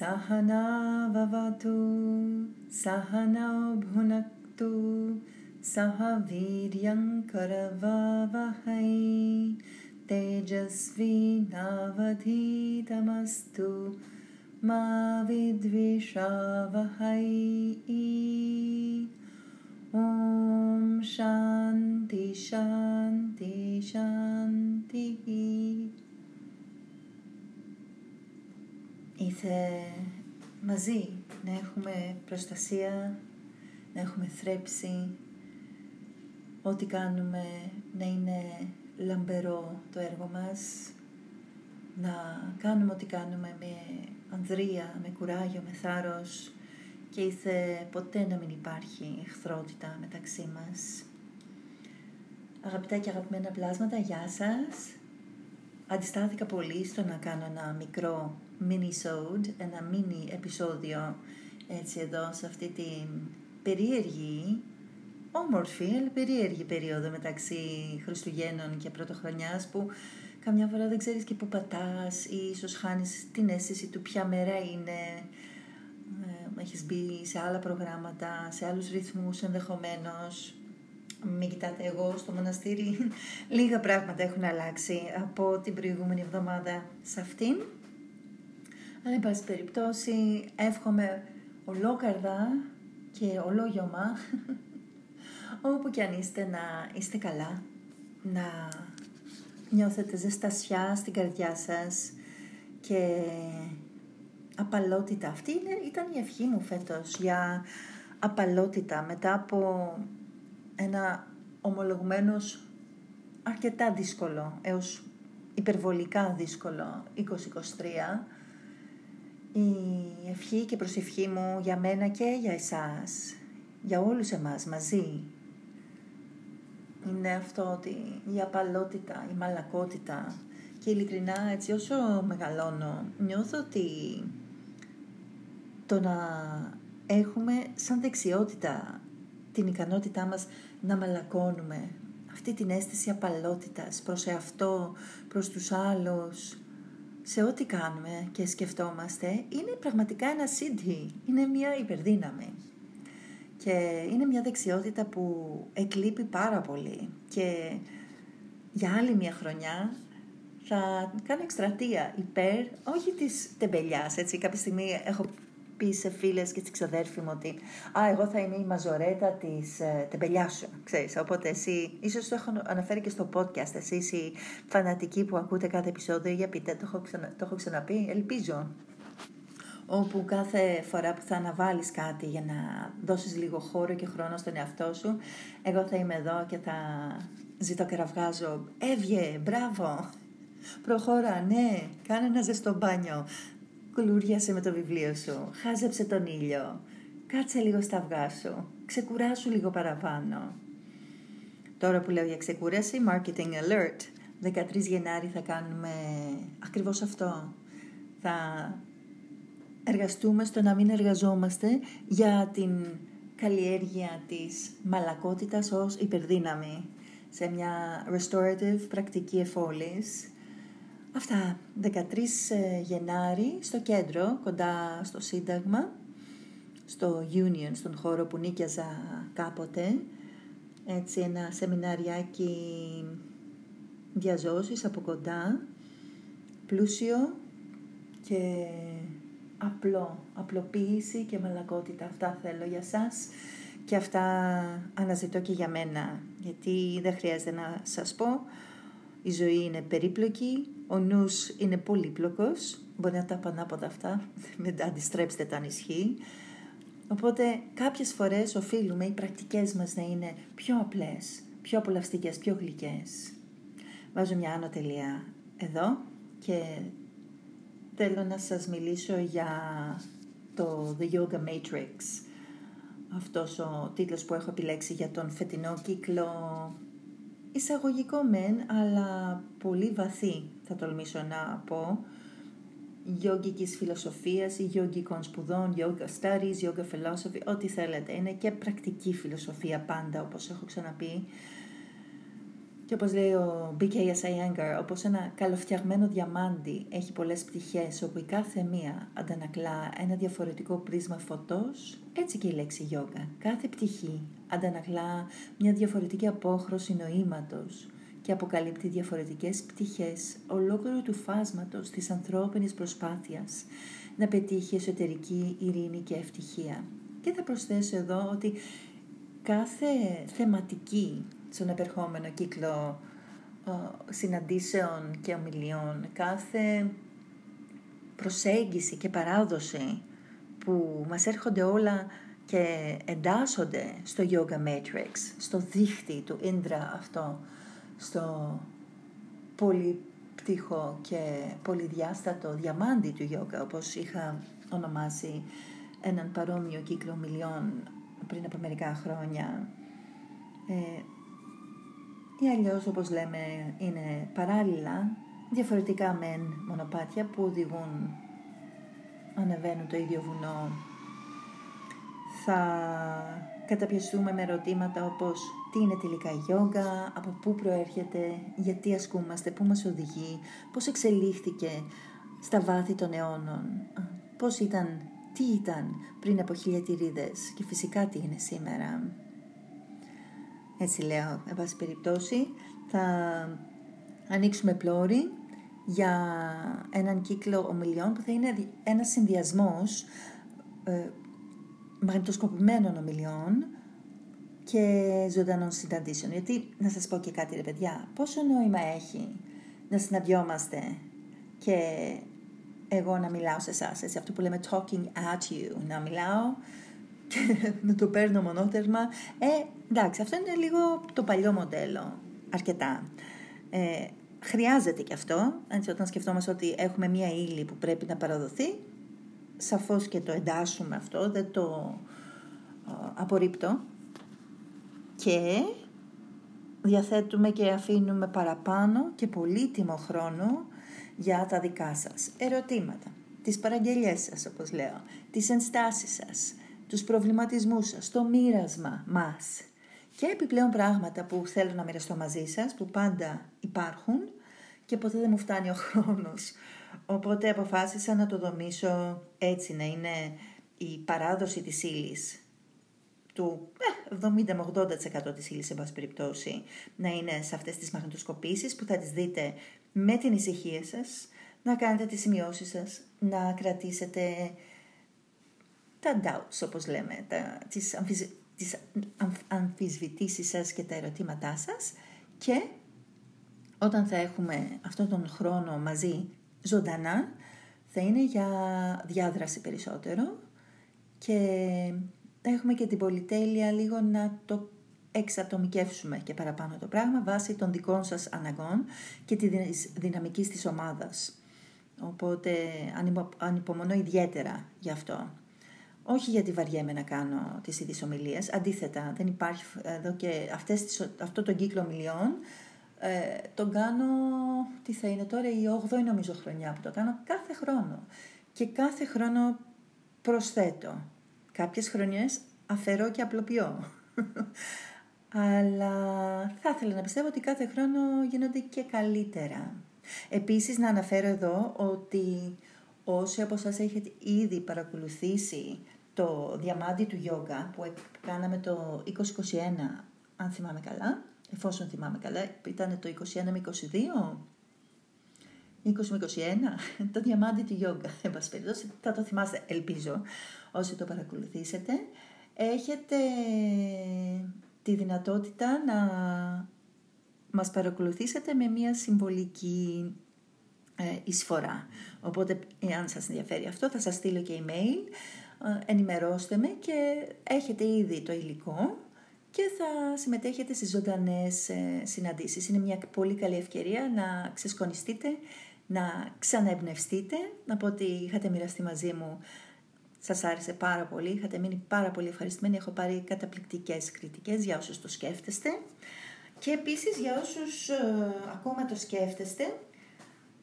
सहनावतु सहनौ भुनक्तु सह वीर्यङ्कर वावहै तेजस्वी नावधीतमस्तु मा विद्विषावहै Om Shanti Shanti Shanti. Ήθε μαζί να έχουμε προστασία, να έχουμε θρέψη, ό,τι κάνουμε να είναι λαμπερό το έργο μας, να κάνουμε ό,τι κάνουμε με ανδρεία, με κουράγιο, με θάρρος και ήθε ποτέ να μην υπάρχει εχθρότητα μεταξύ μας. Αγαπητά και αγαπημένα πλάσματα, γεια σας. Αντιστάθηκα πολύ στο να κάνω ένα μικρό mini-sode, ένα mini επεισόδιο έτσι εδώ σε αυτή την περίεργη, όμορφη αλλά περίεργη περίοδο μεταξύ Χριστουγέννων και Πρωτοχρονιάς που καμιά φορά δεν ξέρεις και που πατάς ή ίσως χάνεις την αίσθηση του ποια μέρα είναι ε, έχεις μπει σε άλλα προγράμματα, σε άλλους ρυθμούς ενδεχομένως. Μην κοιτάτε εγώ στο μοναστήρι λίγα πράγματα έχουν αλλάξει από την προηγούμενη εβδομάδα σε αυτήν. Αλλά, εν πάση περιπτώσει, εύχομαι ολόκαρδα και ολόγιωμα, όπου και αν είστε, να είστε καλά, να νιώθετε ζεστασιά στην καρδιά σας και απαλότητα. Αυτή είναι, ήταν η ευχή μου φέτος για απαλότητα μετά από ένα ομολογουμένος αρκετά δύσκολο έως υπερβολικά δύσκολο 2023 η ευχή και προσευχή μου για μένα και για εσάς, για όλους εμάς μαζί, είναι αυτό ότι η απαλότητα, η μαλακότητα και ειλικρινά έτσι όσο μεγαλώνω νιώθω ότι το να έχουμε σαν δεξιότητα την ικανότητά μας να μαλακώνουμε αυτή την αίσθηση απαλότητας προς εαυτό, προς τους άλλους, σε ό,τι κάνουμε και σκεφτόμαστε είναι πραγματικά ένα σύντη, είναι μια υπερδύναμη. Και είναι μια δεξιότητα που εκλείπει πάρα πολύ και για άλλη μια χρονιά θα κάνω εκστρατεία υπέρ, όχι της τεμπελιάς, έτσι κάποια στιγμή έχω πει σε φίλες και στη ξαδέρφη μου ότι «Α, εγώ θα είμαι η μαζορέτα της ε, τεμπελιάς σου», ξέρεις. Οπότε εσύ, ίσως το έχω αναφέρει και στο podcast, εσύ οι φανατικοί που ακούτε κάθε επεισόδιο, για πείτε, το έχω, ξανα, το έχω ξαναπεί, ελπίζω όπου κάθε φορά που θα αναβάλεις κάτι για να δώσεις λίγο χώρο και χρόνο στον εαυτό σου, εγώ θα είμαι εδώ και θα ζητώ και ραυγάζω «Έβγε, μπράβο, προχώρα, ναι, κάνε ένα ζεστό μπάνιο, Κουλούριασε με το βιβλίο σου, χάζεψε τον ήλιο, κάτσε λίγο στα αυγά σου, ξεκουράσου λίγο παραπάνω. Τώρα που λέω για ξεκούραση, Marketing Alert, 13 Γενάρη θα κάνουμε ακριβώς αυτό. Θα εργαστούμε στο να μην εργαζόμαστε για την καλλιέργεια της μαλακότητας ως υπερδύναμη σε μια restorative πρακτική εφόλης Αυτά, 13 ε, Γενάρη στο κέντρο, κοντά στο Σύνταγμα, στο Union, στον χώρο που νίκιαζα κάποτε. Έτσι ένα σεμιναριάκι διαζώσεις από κοντά, πλούσιο και απλό, απλοποίηση και μαλακότητα. Αυτά θέλω για σας και αυτά αναζητώ και για μένα, γιατί δεν χρειάζεται να σας πω η ζωή είναι περίπλοκη, ο νους είναι πολύπλοκος, μπορεί να τα πανάποδα αυτά, μην τα αντιστρέψετε τα ισχύει. Οπότε κάποιες φορές οφείλουμε οι πρακτικές μας να είναι πιο απλές, πιο απολαυστικές, πιο γλυκές. Βάζω μια άνω τελεία εδώ και θέλω να σας μιλήσω για το The Yoga Matrix. Αυτός ο τίτλος που έχω επιλέξει για τον φετινό κύκλο εισαγωγικό μεν, αλλά πολύ βαθύ θα τολμήσω να πω, γιόγκικης φιλοσοφίας ή γιόγκικων σπουδών, yoga studies, yoga philosophy, ό,τι θέλετε. Είναι και πρακτική φιλοσοφία πάντα, όπως έχω ξαναπεί. Και όπως λέει ο B.K. Iyengar, όπως ένα καλοφτιαγμένο διαμάντι έχει πολλές πτυχές όπου η κάθε μία αντανακλά ένα διαφορετικό πρίσμα φωτός, έτσι και η λέξη γιόγκα. Κάθε πτυχή αντανακλά μια διαφορετική απόχρωση νοήματος και αποκαλύπτει διαφορετικές πτυχές ολόκληρου του φάσματος της ανθρώπινης προσπάθειας να πετύχει εσωτερική ειρήνη και ευτυχία. Και θα προσθέσω εδώ ότι κάθε θεματική στον επερχόμενο κύκλο συναντήσεων και ομιλιών, κάθε προσέγγιση και παράδοση που μας έρχονται όλα και εντάσσονται στο Yoga Matrix, στο δίχτυ του Indra αυτό, στο πολυπτυχό και πολυδιάστατο διαμάντι του Yoga, όπως είχα ονομάσει έναν παρόμοιο κύκλο ομιλιών πριν από μερικά χρόνια. Ε, ή αλλιώς όπως λέμε είναι παράλληλα διαφορετικά μεν μονοπάτια που οδηγούν ανεβαίνουν το ίδιο βουνό θα καταπιαστούμε με ερωτήματα όπως τι είναι τελικά η γιόγκα, από πού προέρχεται, γιατί ασκούμαστε, πού μας οδηγεί, πώς εξελίχθηκε στα βάθη των αιώνων, πώς ήταν, τι ήταν πριν από χιλιατηρίδες και φυσικά τι είναι σήμερα. Έτσι λέω, εν πάση περιπτώσει, θα ανοίξουμε πλώρη για έναν κύκλο ομιλιών που θα είναι ένας συνδυασμός ε, μαγνητοσκοπημένων ομιλιών και ζωντανών συναντήσεων. Γιατί, να σας πω και κάτι ρε παιδιά, πόσο νόημα έχει να συναντιόμαστε και εγώ να μιλάω σε εσάς, έτσι, αυτό που λέμε talking at you, να μιλάω και να το παίρνω μονότερμα. Ε, εντάξει, αυτό είναι λίγο το παλιό μοντέλο, αρκετά. Ε, χρειάζεται και αυτό, έτσι, όταν σκεφτόμαστε ότι έχουμε μία ύλη που πρέπει να παραδοθεί, σαφώς και το εντάσσουμε αυτό, δεν το απορρίπτω. Και διαθέτουμε και αφήνουμε παραπάνω και πολύτιμο χρόνο για τα δικά σας ερωτήματα, τις παραγγελίες σας όπως λέω, τις ενστάσεις σας, τους προβληματισμούς σας, το μοίρασμα μας και επιπλέον πράγματα που θέλω να μοιραστώ μαζί σας, που πάντα υπάρχουν και ποτέ δεν μου φτάνει ο χρόνος. Οπότε αποφάσισα να το δομήσω έτσι, να είναι η παράδοση της ύλης του 70 ε, με 80% της ύλης, σε πάση περιπτώσει, να είναι σε αυτές τις μαγνητοσκοπήσεις που θα τις δείτε με την ησυχία σας, να κάνετε τις σημειώσεις σας, να κρατήσετε τα doubts, όπως λέμε, τα, τις, αμφισ, τις αμφισβητήσεις σας και τα ερωτήματά σας και όταν θα έχουμε αυτόν τον χρόνο μαζί ζωντανά, θα είναι για διάδραση περισσότερο και έχουμε και την πολυτέλεια λίγο να το εξατομικεύσουμε και παραπάνω το πράγμα βάσει των δικών σας αναγκών και τη δυναμικής της ομάδας. Οπότε ανυπομονώ ιδιαίτερα γι' αυτό. Όχι γιατί βαριέμαι να κάνω τις ίδιες ομιλίες, αντίθετα δεν υπάρχει εδώ και αυτές, αυτό το κύκλο ομιλιών ε, τον κάνω, τι θα είναι τώρα, η 8η νομίζω χρονιά που το κάνω κάθε χρόνο. Και κάθε χρόνο προσθέτω. Κάποιες χρονιές αφαιρώ και απλοποιώ. Αλλά θα ήθελα να πιστεύω ότι κάθε χρόνο γίνονται και καλύτερα. Επίσης να αναφέρω εδώ ότι όσοι από σας έχετε ήδη παρακολουθήσει το διαμάντι του γιόγκα που κάναμε το 2021, αν θυμάμαι καλά, εφόσον θυμάμαι καλά, ήταν το 21 με 22, 20 με 21, το διαμάντι του γιόγκα, εν πάση περιπτώσει, θα το θυμάστε, ελπίζω, όσοι το παρακολουθήσετε. Έχετε τη δυνατότητα να μας παρακολουθήσετε με μια συμβολική ε, εισφορά. Οπότε, εάν σας ενδιαφέρει αυτό, θα σας στείλω και email, ε, ενημερώστε με και έχετε ήδη το υλικό και θα συμμετέχετε στις ζωντανές ε, συναντήσεις. Είναι μια πολύ καλή ευκαιρία να ξεσκονιστείτε, να ξαναεμπνευστείτε, να πω ότι είχατε μοιραστεί μαζί μου Σας άρεσε πάρα πολύ, είχατε μείνει πάρα πολύ ευχαριστημένοι. Έχω πάρει καταπληκτικές κριτικές για όσους το σκέφτεστε. Και επίσης για όσους ε, ακόμα το σκέφτεστε,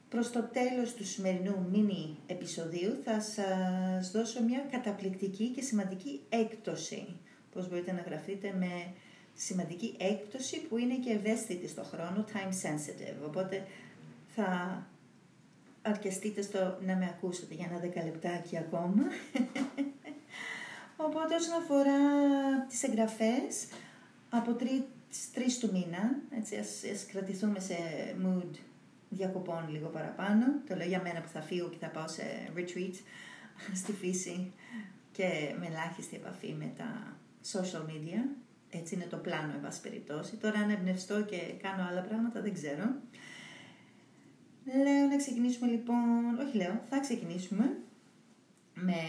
προς το τέλος του σημερινού μίνι επεισοδίου θα σας δώσω μια καταπληκτική και σημαντική έκπτωση. Πώς μπορείτε να γραφτείτε με σημαντική έκπτωση που είναι και ευαίσθητη στο χρόνο, time sensitive. Οπότε θα αρκεστείτε στο να με ακούσετε για ένα δεκαλεπτάκι ακόμα. Οπότε όσον αφορά τις εγγραφές, από τρεις, τρεις του μήνα, έτσι, ας, ας κρατηθούμε σε mood διακοπών λίγο παραπάνω. Το λέω για μένα που θα φύγω και θα πάω σε retreat στη φύση και με ελάχιστη επαφή με τα social media. Έτσι είναι το πλάνο, εν πάση περιπτώσει. Τώρα αν εμπνευστώ και κάνω άλλα πράγματα δεν ξέρω. Λέω να ξεκινήσουμε λοιπόν, όχι λέω, θα ξεκινήσουμε με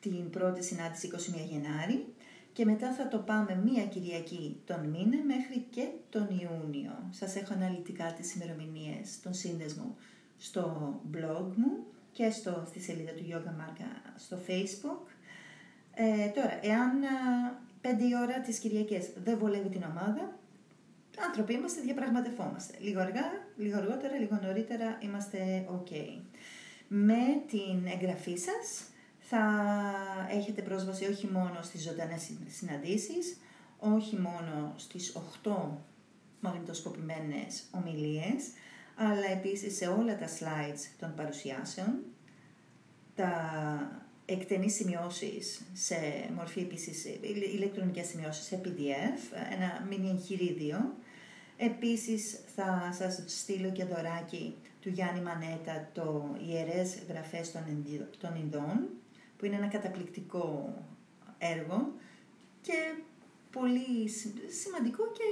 την πρώτη συνάντηση 21 Γενάρη και μετά θα το πάμε μία Κυριακή τον μήνα μέχρι και τον Ιούνιο. Σας έχω αναλυτικά τις ημερομηνίες των σύνδεσμων στο blog μου και στο, στη σελίδα του Yoga Marka στο Facebook. Ε, τώρα, εάν πέντε η ώρα τις Κυριακές δεν βολεύει την ομάδα, άνθρωποι είμαστε, διαπραγματευόμαστε. Λίγο αργά, λίγο αργότερα, λίγο νωρίτερα είμαστε ok. Με την εγγραφή σας θα έχετε πρόσβαση όχι μόνο στις ζωντανές συναντήσεις, όχι μόνο στις 8 μαγνητοσκοπημένες ομιλίες, αλλά επίσης σε όλα τα slides των παρουσιάσεων, τα εκτενείς σημειώσεις σε μορφή επίσης ηλεκτρονικές σημειώσεις σε PDF, ένα μίνι εγχειρίδιο. Επίσης θα σας στείλω και δωράκι του Γιάννη Μανέτα το «Ιερές γραφές των Ινδών», που είναι ένα καταπληκτικό έργο και πολύ σημαντικό και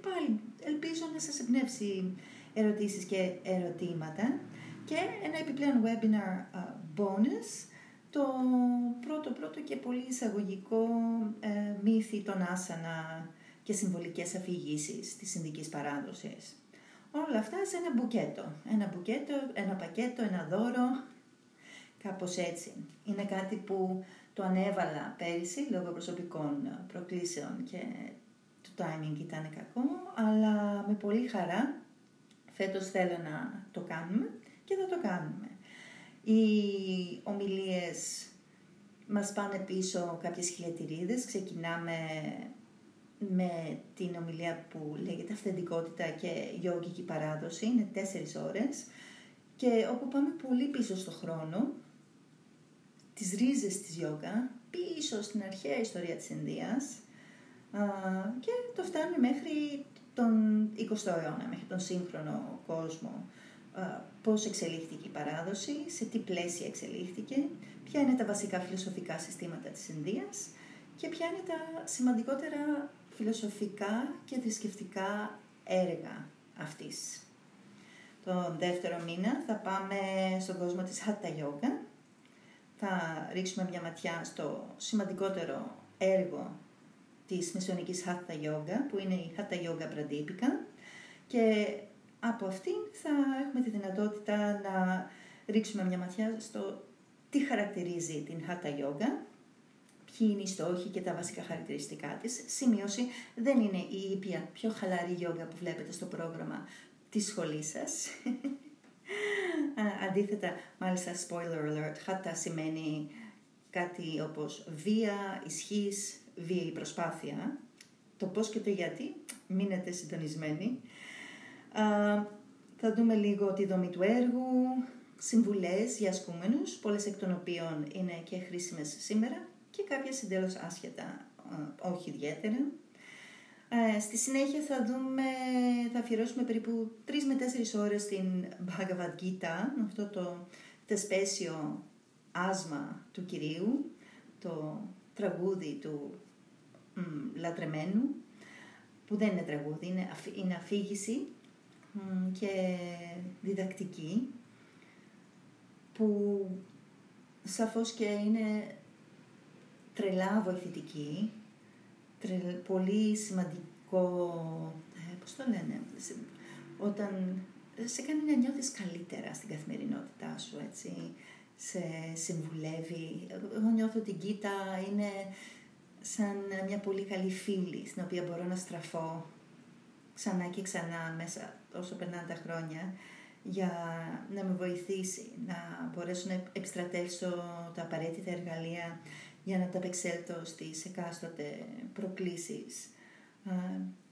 πάλι ελπίζω να σας εμπνεύσει ερωτήσεις και ερωτήματα και ένα επιπλέον webinar bonus το πρώτο πρώτο και πολύ εισαγωγικό ε, μύθι των άσανα και συμβολικές αφηγήσεις της Ινδικής παράδοσης. Όλα αυτά σε ένα μπουκέτο. Ένα μπουκέτο, ένα πακέτο, ένα δώρο Κάπως έτσι. Είναι κάτι που το ανέβαλα πέρυσι λόγω προσωπικών προκλήσεων και το timing ήταν κακό, αλλά με πολύ χαρά φέτος θέλω να το κάνουμε και θα το κάνουμε. Οι ομιλίες μας πάνε πίσω κάποιες χιλιατηρίδες, ξεκινάμε με την ομιλία που λέγεται αυθεντικότητα και γιόγκικη παράδοση, είναι τέσσερις ώρες. Και όπου πάμε πολύ πίσω στο χρόνο τις ρίζες της γιόγκα πίσω στην αρχαία ιστορία της Ινδίας και το φτάνει μέχρι τον 20ο αιώνα, μέχρι τον σύγχρονο κόσμο. Πώς εξελίχθηκε η παράδοση, σε τι πλαίσια εξελίχθηκε, ποια είναι τα βασικά φιλοσοφικά συστήματα της Ινδίας και ποια είναι τα σημαντικότερα φιλοσοφικά και θρησκευτικά έργα αυτής. Τον δεύτερο μήνα θα πάμε στον κόσμο της Hatha Yoga, θα ρίξουμε μια ματιά στο σημαντικότερο έργο της μεσαιωνικής Hatha Yoga, που είναι η Hatha Yoga Pradipika και από αυτήν θα έχουμε τη δυνατότητα να ρίξουμε μια ματιά στο τι χαρακτηρίζει την Hatha Yoga, ποιοι είναι οι στόχοι και τα βασικά χαρακτηριστικά της. Σημείωση, δεν είναι η ήπια πιο χαλαρή γιόγκα που βλέπετε στο πρόγραμμα της σχολής σας. Αντίθετα, μάλιστα, spoiler alert, χάτα σημαίνει κάτι όπως βία, ισχύς, βίαιη προσπάθεια. Το πώς και το γιατί, μείνετε συντονισμένοι. Θα δούμε λίγο τη δομή του έργου, συμβουλές για ασκούμενους, πολλές εκ των οποίων είναι και χρήσιμες σήμερα και κάποιες εντέλους άσχετα, όχι ιδιαίτερα. Ε, στη συνέχεια θα δούμε, θα αφιερώσουμε περίπου 3 με 4 ώρες στην Bhagavad Gita, αυτό το τεσπέσιο άσμα του Κυρίου, το τραγούδι του μ, λατρεμένου, που δεν είναι τραγούδι, είναι, είναι αφήγηση και διδακτική, που σαφώς και είναι τρελά βοηθητική πολύ σημαντικό, ε, πώς το λένε, όταν σε κάνει να νιώθεις καλύτερα στην καθημερινότητά σου, έτσι, σε συμβουλεύει. Εγώ νιώθω ότι η Γκίτα είναι σαν μια πολύ καλή φίλη, στην οποία μπορώ να στραφώ ξανά και ξανά μέσα όσο περνάνε τα χρόνια, για να με βοηθήσει, να μπορέσω να επιστρατεύσω τα απαραίτητα εργαλεία για να τα απεξέλθω στις εκάστοτε προκλήσεις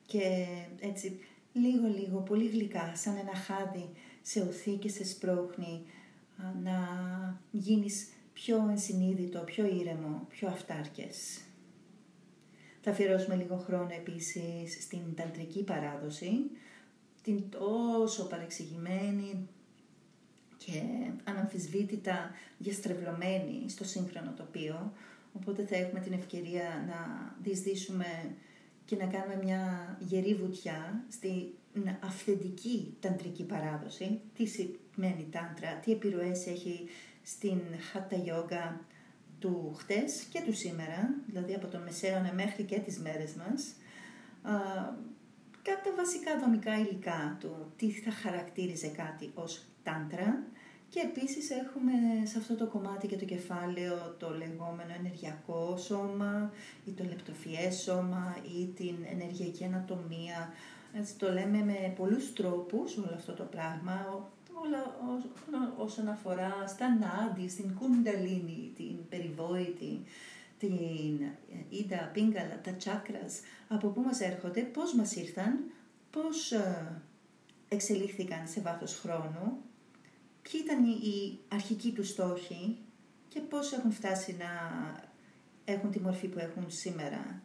και έτσι λίγο λίγο, πολύ γλυκά, σαν ένα χάδι σε οθεί και σε σπρώχνει να γίνεις πιο ενσυνείδητο, πιο ήρεμο, πιο αυτάρκες. Θα αφιερώσουμε λίγο χρόνο επίσης στην ταντρική παράδοση, την τόσο παρεξηγημένη και αναμφισβήτητα διαστρεβλωμένη στο σύγχρονο τοπίο, οπότε θα έχουμε την ευκαιρία να διεισδύσουμε και να κάνουμε μια γερή βουτιά στην αυθεντική ταντρική παράδοση. Τι σημαίνει τάντρα, τι επιρροές έχει στην χάτα γιόγκα του χτες και του σήμερα, δηλαδή από τον Μεσαίωνα μέχρι και τις μέρες μας, κάποια βασικά δομικά υλικά του, τι θα χαρακτήριζε κάτι ως τάντρα και επίσης έχουμε σε αυτό το κομμάτι και το κεφάλαιο το λεγόμενο ενεργειακό σώμα ή το λεπτοφιές σώμα ή την ενεργειακή ανατομία. Έτσι το λέμε με πολλούς τρόπους όλο αυτό το πράγμα, όλα όσον αφορά στα νάντι, στην κουνταλίνη, την περιβόητη, την ίντα, πίγκαλα, τα τσάκρας, από πού μας έρχονται, πώς μας ήρθαν, πώς ε, εξελίχθηκαν σε βάθος χρόνου, ποιοι ήταν οι αρχικοί του στόχοι και πώς έχουν φτάσει να έχουν τη μορφή που έχουν σήμερα.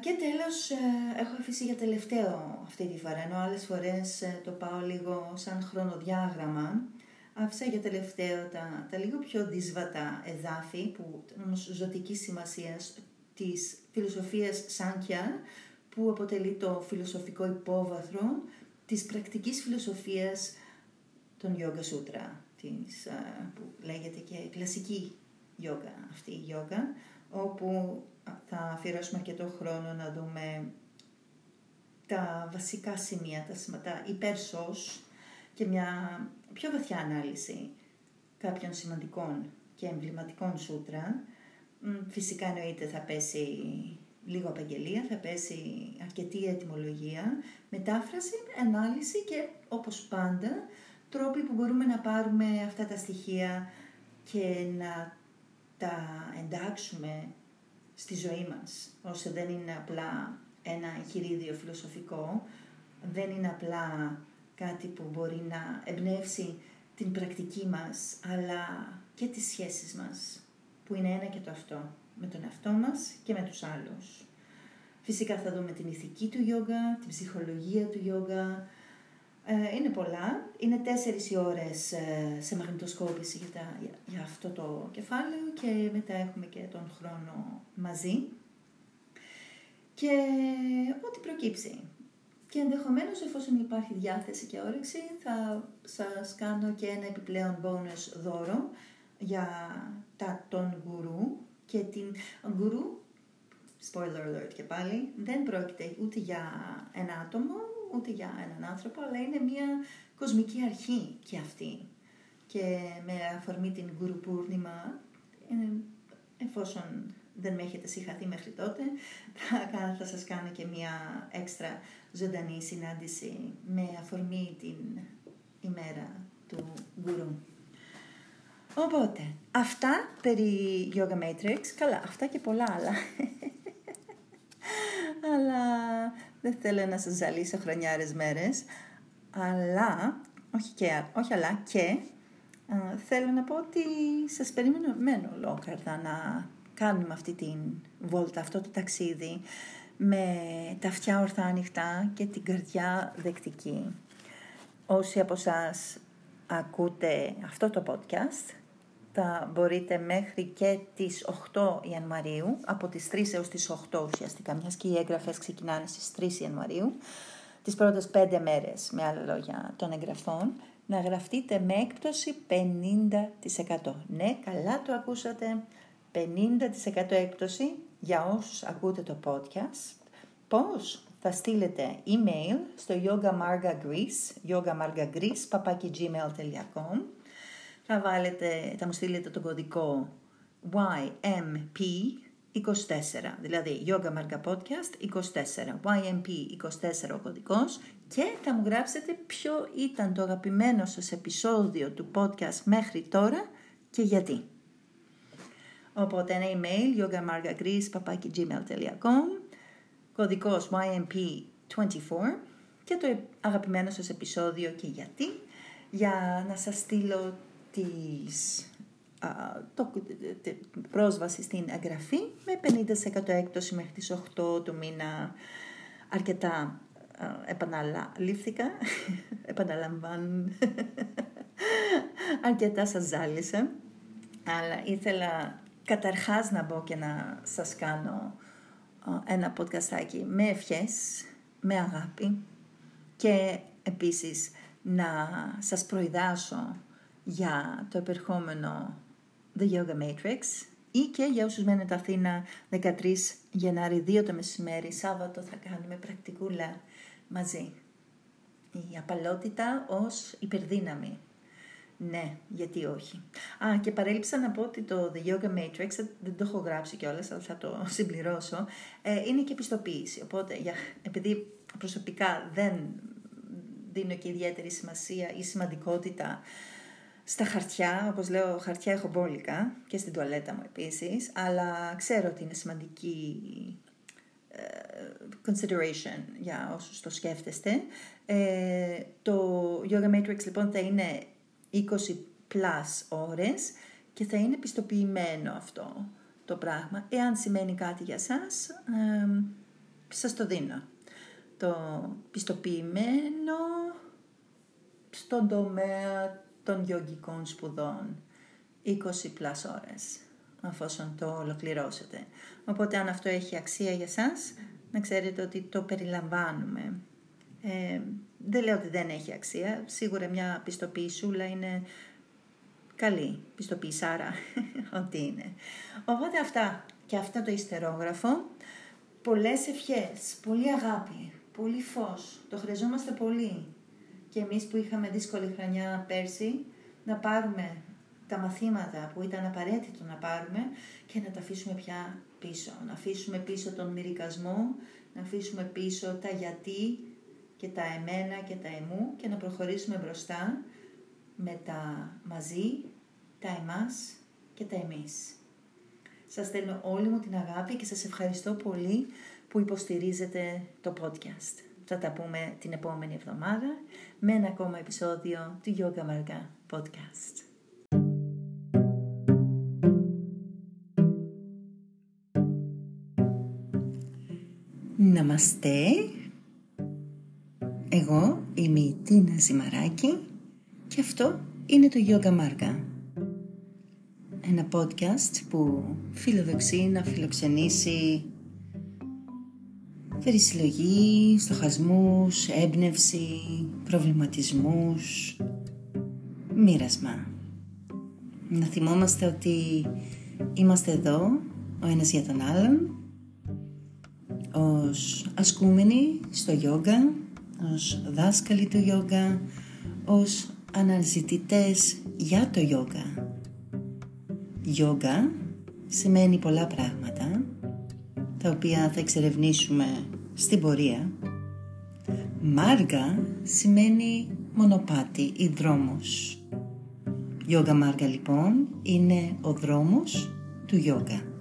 Και τέλος ε, έχω αφήσει για τελευταίο αυτή τη φορά, ενώ άλλες φορές ε, το πάω λίγο σαν χρονοδιάγραμμα. Άφησα για τελευταίο τα, τα λίγο πιο δύσβατα εδάφη, που όμως ζωτικής σημασίας της φιλοσοφίας Σάνκια, που αποτελεί το φιλοσοφικό υπόβαθρο της πρακτικής φιλοσοφίας των Yoga Sutra, της, που λέγεται και κλασική yoga αυτή η yoga, όπου θα αφιερώσουμε αρκετό χρόνο να δούμε τα βασικά σημεία, τα, τα υπερσως και μια πιο βαθιά ανάλυση κάποιων σημαντικών και εμβληματικών σούτρα. Φυσικά εννοείται θα πέσει λίγο απαγγελία, θα πέσει αρκετή ετοιμολογία, μετάφραση, ανάλυση και όπως πάντα τρόποι που μπορούμε να πάρουμε αυτά τα στοιχεία και να τα εντάξουμε στη ζωή μας, ώστε δεν είναι απλά ένα εγχειρίδιο φιλοσοφικό, δεν είναι απλά κάτι που μπορεί να εμπνεύσει την πρακτική μας, αλλά και τις σχέσεις μας, που είναι ένα και το αυτό, με τον εαυτό μας και με τους άλλους. Φυσικά θα δούμε την ηθική του γιόγκα, την ψυχολογία του γιόγκα, ε, είναι πολλά. Είναι τέσσερις οι ώρες ε, σε μαγνητοσκόπηση για, για, αυτό το κεφάλαιο και μετά έχουμε και τον χρόνο μαζί. Και ό,τι προκύψει. Και ενδεχομένως εφόσον υπάρχει διάθεση και όρεξη θα σας κάνω και ένα επιπλέον bonus δώρο για τα τον γκουρού και την γκουρού, spoiler alert και πάλι, δεν πρόκειται ούτε για ένα άτομο ούτε για έναν άνθρωπο, αλλά είναι μια κοσμική αρχή και αυτή. Και με αφορμή την Γκουρου Πούρνιμα, εφόσον δεν με έχετε συγχαθεί μέχρι τότε, θα, θα σας κάνω και μια έξτρα ζωντανή συνάντηση με αφορμή την ημέρα του Γκουρού. Οπότε, αυτά περί Yoga Matrix, καλά, αυτά και πολλά άλλα. Αλλά δεν θέλω να σας ζαλίσω χρονιάρες μέρες, αλλά, όχι, και, όχι αλλά και, θέλω να πω ότι σας περιμένω ολόκληρα να κάνουμε αυτή την βόλτα, αυτό το ταξίδι με τα αυτιά ορθά ανοιχτά και την καρδιά δεκτική. Όσοι από εσά ακούτε αυτό το podcast, θα μπορείτε μέχρι και τις 8 Ιανουαρίου, από τις 3 έως τις 8 ουσιαστικά, μιας και οι έγγραφες ξεκινάνε στις 3 Ιανουαρίου, τις πρώτες 5 μέρες, με άλλα λόγια, των εγγραφών, να γραφτείτε με έκπτωση 50%. Ναι, καλά το ακούσατε, 50% έκπτωση για όσους ακούτε το podcast. Πώς; Θα στείλετε email στο yogamargagreece, yogamargagreece, θα βάλετε, θα μου στείλετε τον κωδικό YMP24, δηλαδή Yoga Marga Podcast 24, YMP24 ο κωδικός και θα μου γράψετε ποιο ήταν το αγαπημένο σας επεισόδιο του podcast μέχρι τώρα και γιατί. Οπότε ένα email yogamargagreece.gmail.com κωδικός YMP24 και το αγαπημένο σας επεισόδιο και γιατί, για να σας στείλω τις, το, πρόσβαση στην εγγραφή με 50% έκπτωση μέχρι τις 8 του μήνα. Αρκετά επαναλήφθηκα, επαναλαμβάνω, αρκετά σας ζάλισα, αλλά ήθελα καταρχάς να μπω και να σας κάνω ένα podcastάκι με ευχές, με αγάπη και επίσης να σας προειδάσω για το επερχόμενο The Yoga Matrix ή και για όσους μένετε Αθήνα 13 Γενάρη 2 το μεσημέρι, Σάββατο θα κάνουμε πρακτικούλα μαζί. Η απαλότητα ως υπερδύναμη. Ναι, γιατί όχι. Α, και παρέλειψα να πω ότι το The Yoga Matrix, δεν το έχω γράψει κιόλας, αλλά θα το συμπληρώσω, ε, είναι και επιστοποίηση. Οπότε, για, επειδή προσωπικά δεν δίνω και ιδιαίτερη σημασία ή σημαντικότητα στα χαρτιά, όπως λέω, χαρτιά έχω μπόλικα και στην τουαλέτα μου επίσης, αλλά ξέρω ότι είναι σημαντική ε, consideration για όσους το σκέφτεστε. Ε, το Yoga Matrix λοιπόν θα είναι 20 plus ώρες και θα είναι πιστοποιημένο αυτό το πράγμα. Εάν σημαίνει κάτι για σας, ε, σας το δίνω. Το πιστοποιημένο στον τομέα των γιογικών σπουδών. 20 plus ώρες, αφόσον το ολοκληρώσετε. Οπότε αν αυτό έχει αξία για σας, να ξέρετε ότι το περιλαμβάνουμε. Ε, δεν λέω ότι δεν έχει αξία. Σίγουρα μια πιστοποιησούλα είναι καλή. Πιστοποιησάρα, ό,τι είναι. Οπότε αυτά και αυτό το ιστερόγραφο. Πολλές ευχές, πολύ αγάπη, πολύ φως. Το χρειαζόμαστε πολύ. Και εμείς που είχαμε δύσκολη χρονιά πέρσι, να πάρουμε τα μαθήματα που ήταν απαραίτητο να πάρουμε και να τα αφήσουμε πια πίσω. Να αφήσουμε πίσω τον μυρικασμό, να αφήσουμε πίσω τα γιατί και τα εμένα και τα εμού και να προχωρήσουμε μπροστά με τα μαζί, τα εμάς και τα εμείς. Σας στέλνω όλη μου την αγάπη και σας ευχαριστώ πολύ που υποστηρίζετε το podcast. Θα τα πούμε την επόμενη εβδομάδα με ένα ακόμα επεισόδιο του Yoga Marga Podcast. Ναμαστέ. Εγώ είμαι η Τίνα Ζημαράκη και αυτό είναι το Yoga Marga. Ένα podcast που φιλοδοξεί να φιλοξενήσει περισυλλογή, στοχασμούς, έμπνευση, προβληματισμούς, μοίρασμα. Να θυμόμαστε ότι είμαστε εδώ ο ένας για τον άλλον ως ασκούμενοι στο γιόγκα, ως δάσκαλοι του γιόγκα, ως αναζητητές για το γιόγκα. Γιόγκα σημαίνει πολλά πράγματα, τα οποία θα εξερευνήσουμε στην πορεία. Μάργα σημαίνει μονοπάτι ή δρόμος. Γιόγκα Μάργα λοιπόν είναι ο δρόμος του γιόγκα.